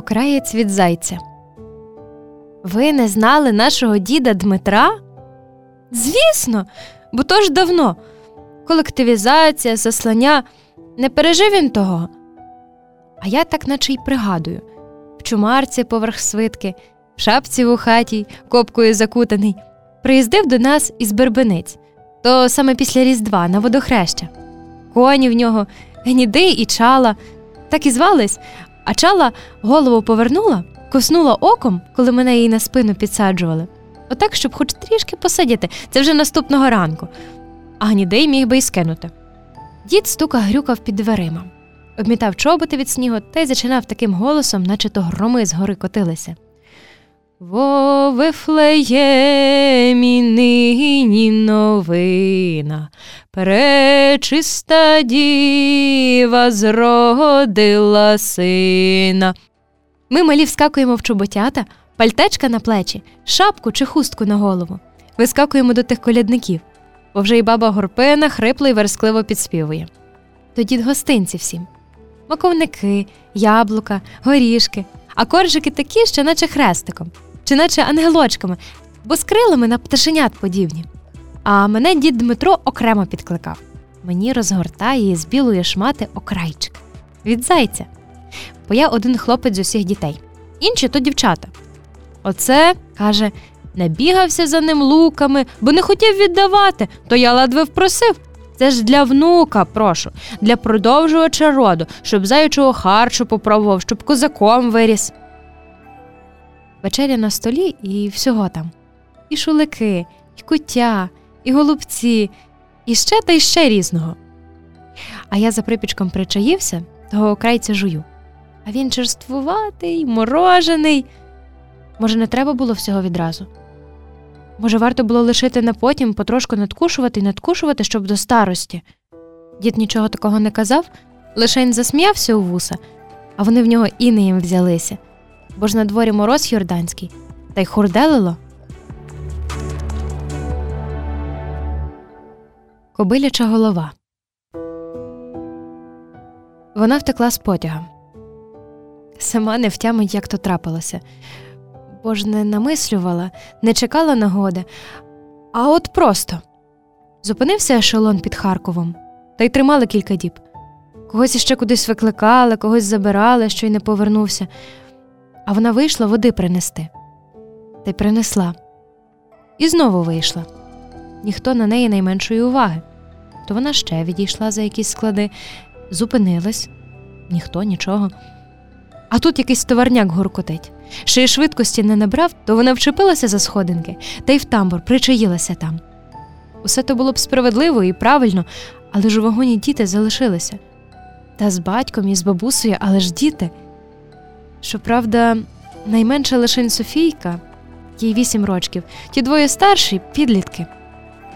Окраєць від зайця. Ви не знали нашого діда Дмитра? Звісно, бо то ж давно. Колективізація, заслання. Не пережив він того. А я так наче й пригадую в чумарці поверх свитки, в шапці в хаті, копкою закутаний, приїздив до нас із Бербениць, то саме після Різдва на водохреща. Коні в нього, гніди і чала, так і звались, а чала голову повернула, коснула оком, коли мене її на спину підсаджували. Отак, щоб хоч трішки посидіти, це вже наступного ранку, а гнідей міг би й скинути. Дід стука грюкав під дверима, обмітав чоботи від снігу та й зачинав таким голосом, наче то громи з гори котилися. Во Вифлеємі нині новина, пречиста діва зродила сина. Ми малі вскакуємо в чоботята, пальтечка на плечі, шапку чи хустку на голову. Вискакуємо до тих колядників, бо вже й баба горпина хрипло й верескливо підспівує. Тоді гостинці всім маковники, яблука, горішки, а коржики такі, що наче хрестиком чи наче ангелочками, бо з крилами на пташенят подібні. А мене дід Дмитро окремо підкликав. Мені розгортає з білої шмати окрайчик від зайця. Бо я один хлопець з усіх дітей, інші то дівчата. Оце, каже, не бігався за ним луками, бо не хотів віддавати, то я ледве впросив. Це ж для внука, прошу, для продовжувача роду, щоб заючого харчу попробував, щоб козаком виріс вечеря на столі і всього там. І шулики, і куття, і голубці, і ще та й ще різного. А я за припічком причаївся, того крайця жую. А він черствуватий, морожений. Може, не треба було всього відразу? Може, варто було лишити на потім, потрошку надкушувати і надкушувати, щоб до старості. Дід нічого такого не казав, лишень засміявся у вуса, а вони в нього інеєм взялися бо ж на дворі мороз Йорданський, та й хурделило. Кобиляча голова. Вона втекла з потяга. Сама не втямить, як то трапилося, бо ж не намислювала, не чекала нагоди, а от просто зупинився ешелон під Харковом, та й тримали кілька діб. Когось іще кудись викликали, когось забирали, що й не повернувся а вона вийшла води принести. Та й принесла. І знову вийшла. Ніхто на неї найменшої уваги. То вона ще відійшла за якісь склади, зупинилась, ніхто нічого. А тут якийсь товарняк гуркотить. Ще й швидкості не набрав, то вона вчепилася за сходинки та й в тамбур причаїлася там. Усе то було б справедливо і правильно, але ж у вагоні діти залишилися. Та з батьком і з бабусею, але ж діти. Щоправда, найменша лишень Софійка, їй вісім рочків, ті двоє старші підлітки.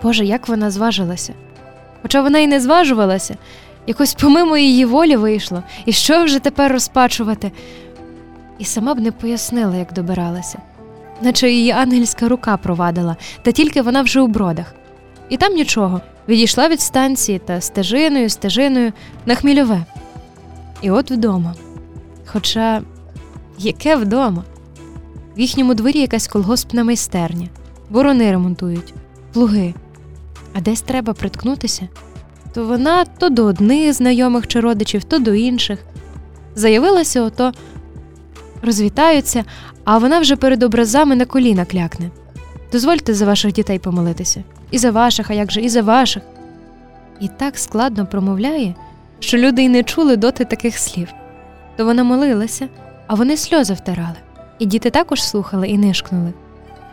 Боже, як вона зважилася. Хоча вона й не зважувалася, якось помимо її волі вийшло, і що вже тепер розпачувати? І сама б не пояснила, як добиралася, наче її ангельська рука провадила, та тільки вона вже у бродах. І там нічого, відійшла від станції та стежиною, стежиною на хмільове. І от вдома. Хоча Яке вдома? В їхньому дворі якась колгоспна майстерня, ворони ремонтують, плуги. А десь треба приткнутися, то вона то до одних знайомих чи родичів, то до інших. Заявилася, ото розвітаються, а вона вже перед образами на коліна клякне. Дозвольте за ваших дітей помолитися. І за ваших, а як же, і за ваших. І так складно промовляє, що люди й не чули доти таких слів. То вона молилася а вони сльози втирали. І діти також слухали і нишкнули.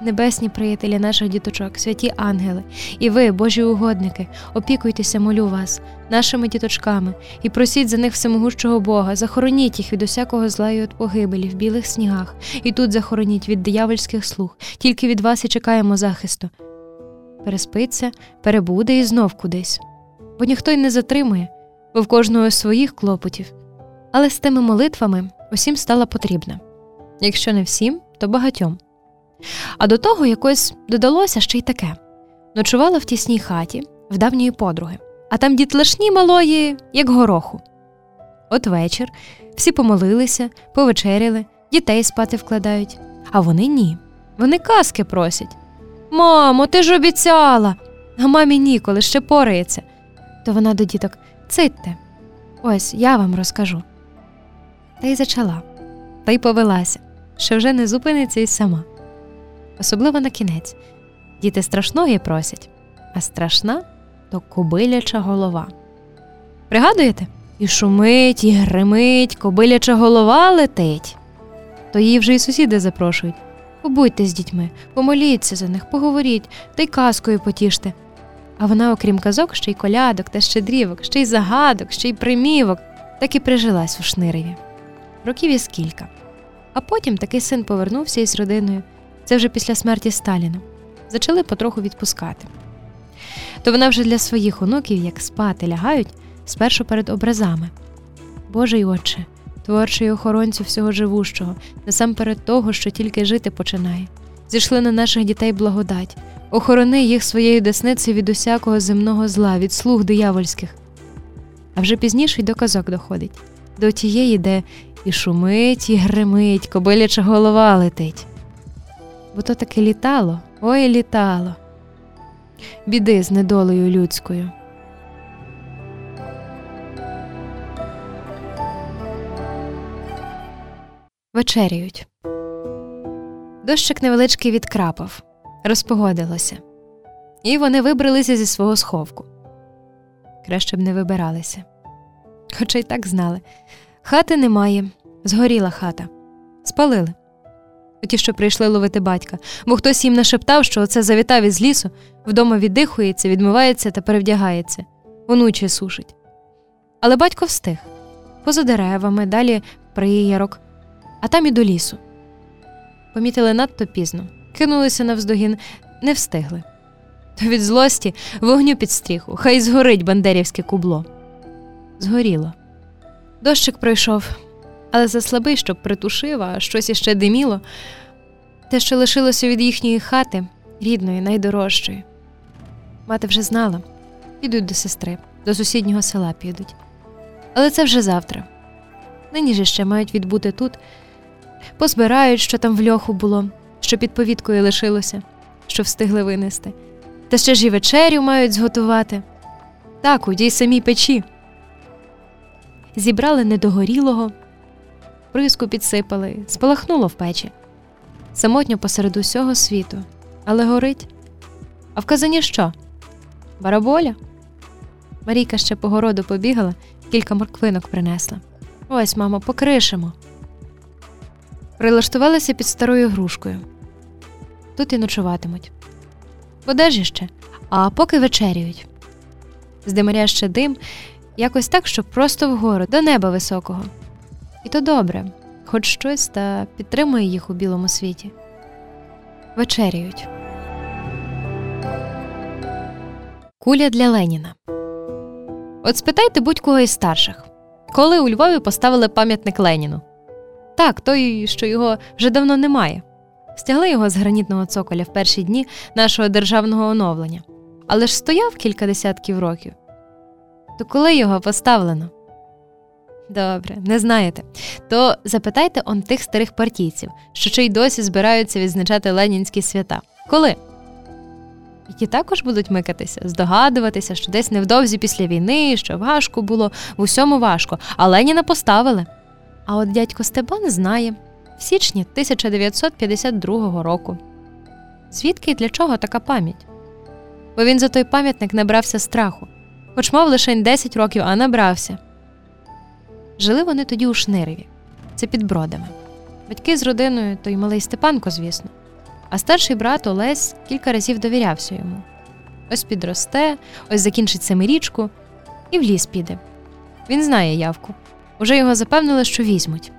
Небесні приятелі наших діточок, святі ангели, і ви, Божі угодники, опікуйтеся, молю вас, нашими діточками, і просіть за них всемогущого Бога, захороніть їх від усякого зла і від погибелі в білих снігах, і тут захороніть від диявольських слуг, тільки від вас і чекаємо захисту. Переспиться, перебуде і знов кудись, бо ніхто й не затримує, бо в кожного своїх клопотів. Але з тими молитвами усім стала потрібна. Якщо не всім, то багатьом. А до того якось додалося ще й таке ночувала в тісній хаті в давньої подруги, а там дітлашні малої, як гороху. От вечір всі помолилися, повечеряли, дітей спати вкладають, а вони ні. Вони казки просять. Мамо, ти ж обіцяла, а мамі ніколи ще порається. То вона до діток цитьте. Ось я вам розкажу. Та й зачала, та й повелася, що вже не зупиниться й сама. Особливо на кінець. Діти страшної просять, а страшна то кобиляча голова. Пригадуєте? І шумить, і гримить, кобиляча голова летить. То її вже й сусіди запрошують. Побудьте з дітьми, помоліться за них, поговоріть та й казкою потіште. А вона, окрім казок, ще й колядок та щедрівок, ще й загадок, ще й примівок, так і прижилась у шниреві. Років із кілька. А потім такий син повернувся із родиною. Це вже після смерті Сталіна. Зачали потроху відпускати. То вона вже для своїх онуків, як спати лягають, спершу перед образами. Божий Отче, творчий охоронцю всього живущого, насамперед того, що тільки жити починає. Зійшли на наших дітей благодать, охорони їх своєю десницею від усякого земного зла, від слуг диявольських. А вже пізніше й до казок доходить, до тієї, де і шумить, і гримить, кобиляча голова летить. Бо то таки літало, ой літало. Біди з недолею людською. Вечеряють. Дощик невеличкий відкрапав, розпогодилося, і вони вибралися зі свого сховку. Краще б не вибиралися. Хоча й так знали хати немає, згоріла хата, спалили. Ті, що прийшли ловити батька, бо хтось їм нашептав, що оце завітав із лісу, вдома віддихується, відмивається та перевдягається, онучі сушить. Але батько встиг поза деревами, далі приярок, а там і до лісу. Помітили надто пізно, кинулися навздогін, не встигли. То від злості вогню під стріху, хай згорить бандерівське кубло. Згоріло. Дощик пройшов, але заслабий, щоб притушив, а щось іще диміло. Те, що лишилося від їхньої хати, рідної, найдорожчої. Мати вже знала підуть до сестри, до сусіднього села підуть. Але це вже завтра. Нині ж ще мають відбути тут, позбирають, що там в льоху було, що під повіткою лишилося, що встигли винести. Та ще ж і вечерю мають зготувати. Так, у тій самій печі. Зібрали недогорілого, приску підсипали, спалахнуло в печі. Самотньо посеред усього світу, але горить. А в казані що? Бараболя? Марійка ще по городу побігала, кілька морквинок принесла. Ось, мамо, покришимо. Прилаштувалися під старою грушкою. Тут і ночуватимуть. Вода ж іще, а поки вечеряють. З димаря ще дим, якось так, щоб просто вгору, до неба високого. І то добре, хоч щось та підтримує їх у білому світі. Вечеряють. Куля для Леніна. От спитайте будь-кого із старших, коли у Львові поставили пам'ятник Леніну. Так, той, що його вже давно немає. Стягли його з гранітного цоколя в перші дні нашого державного оновлення, але ж стояв кілька десятків років. То коли його поставлено? Добре, не знаєте. То запитайте он тих старих партійців, що чи й досі збираються відзначати ленінські свята. Коли? І також будуть микатися, здогадуватися, що десь невдовзі після війни, що важко було, в усьому важко, а Леніна поставили. А от дядько Степан знає в січні 1952 року. Звідки і для чого така пам'ять? Бо він за той пам'ятник набрався страху, хоч мав лише 10 років, а набрався. Жили вони тоді у Шниреві, це під бродами. Батьки з родиною, то й малий Степанко, звісно, а старший брат Олесь кілька разів довірявся йому. Ось підросте, ось закінчить семирічку і в ліс піде. Він знає явку. Уже його запевнили, що візьмуть.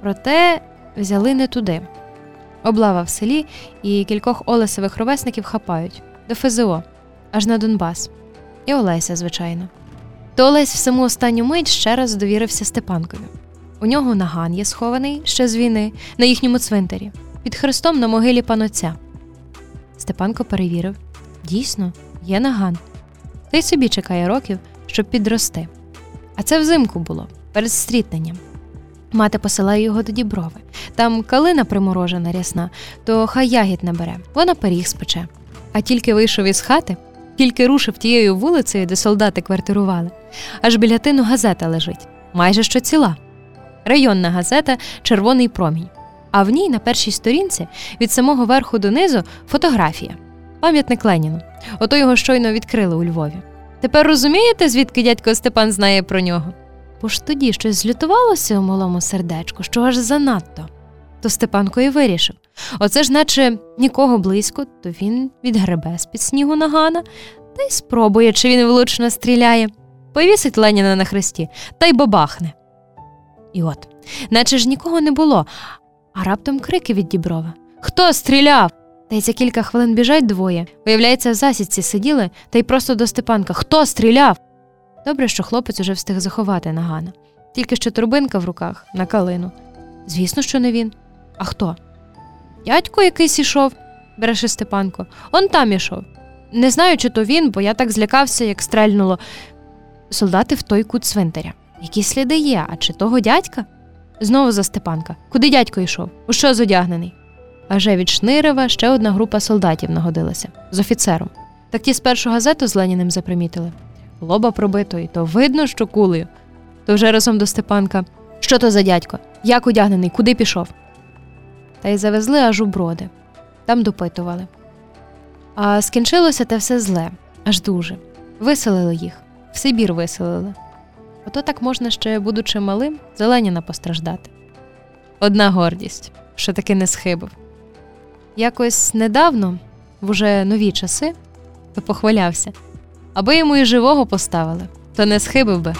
Проте взяли не туди. Облава в селі і кількох Олесових ровесників хапають до ФЗО, аж на Донбас. І Олеся, звичайно. То Олесь в саму останню мить ще раз довірився Степанкові. У нього наган є схований ще з війни на їхньому цвинтарі, під хрестом на могилі панотця. Степанко перевірив дійсно, є наган. Та й собі чекає років, щоб підрости. А це взимку було, перед стрітненням. Мати посилає його до діброви, Там калина приморожена рясна, то хай ягід набере, вона пиріг спече. А тільки вийшов із хати, тільки рушив тією вулицею, де солдати квартирували, аж біля тину газета лежить, майже що ціла. Районна газета Червоний промінь. А в ній на першій сторінці від самого верху донизу фотографія. Пам'ятник Леніну. Ото його щойно відкрили у Львові. Тепер розумієте, звідки дядько Степан знає про нього? Бо ж тоді щось злютувалося у малому сердечку, що аж занадто. То Степанко і вирішив. Оце ж, наче нікого близько, то він відгребе з під снігу нагана та й спробує, чи він влучно стріляє, повісить Леніна на хресті та й бабахне. І от, наче ж нікого не було, а раптом крики від Діброва Хто стріляв? Та й за кілька хвилин біжать двоє. Виявляється, в засідці сиділи, та й просто до Степанка Хто стріляв? Добре, що хлопець уже встиг заховати нагана. Тільки що турбинка в руках на калину. Звісно, що не він. А хто? Дядько якийсь ішов, бреше Степанко. Он там ішов. Не знаю, чи то він, бо я так злякався, як стрельнуло. Солдати в той кут цвинтаря. Які сліди є, а чи того дядька? Знову за Степанка. Куди дядько йшов? У що зодягнений? Аже від Шнирова ще одна група солдатів нагодилася з офіцером. Так ті спершу газету з Леніним запримітили. Лоба пробито, і то видно, що кулею. То вже разом до Степанка. Що то за дядько? Як одягнений, куди пішов? Та й завезли аж у броди. Там допитували. А скінчилося те все зле, аж дуже. Виселили їх, в Сибір виселили. Ото так можна ще, будучи малим, за Леніна постраждати. Одна гордість, що таки не схибив. Якось недавно, в уже нові часи, то похвалявся, аби йому і живого поставили, то не схибив би.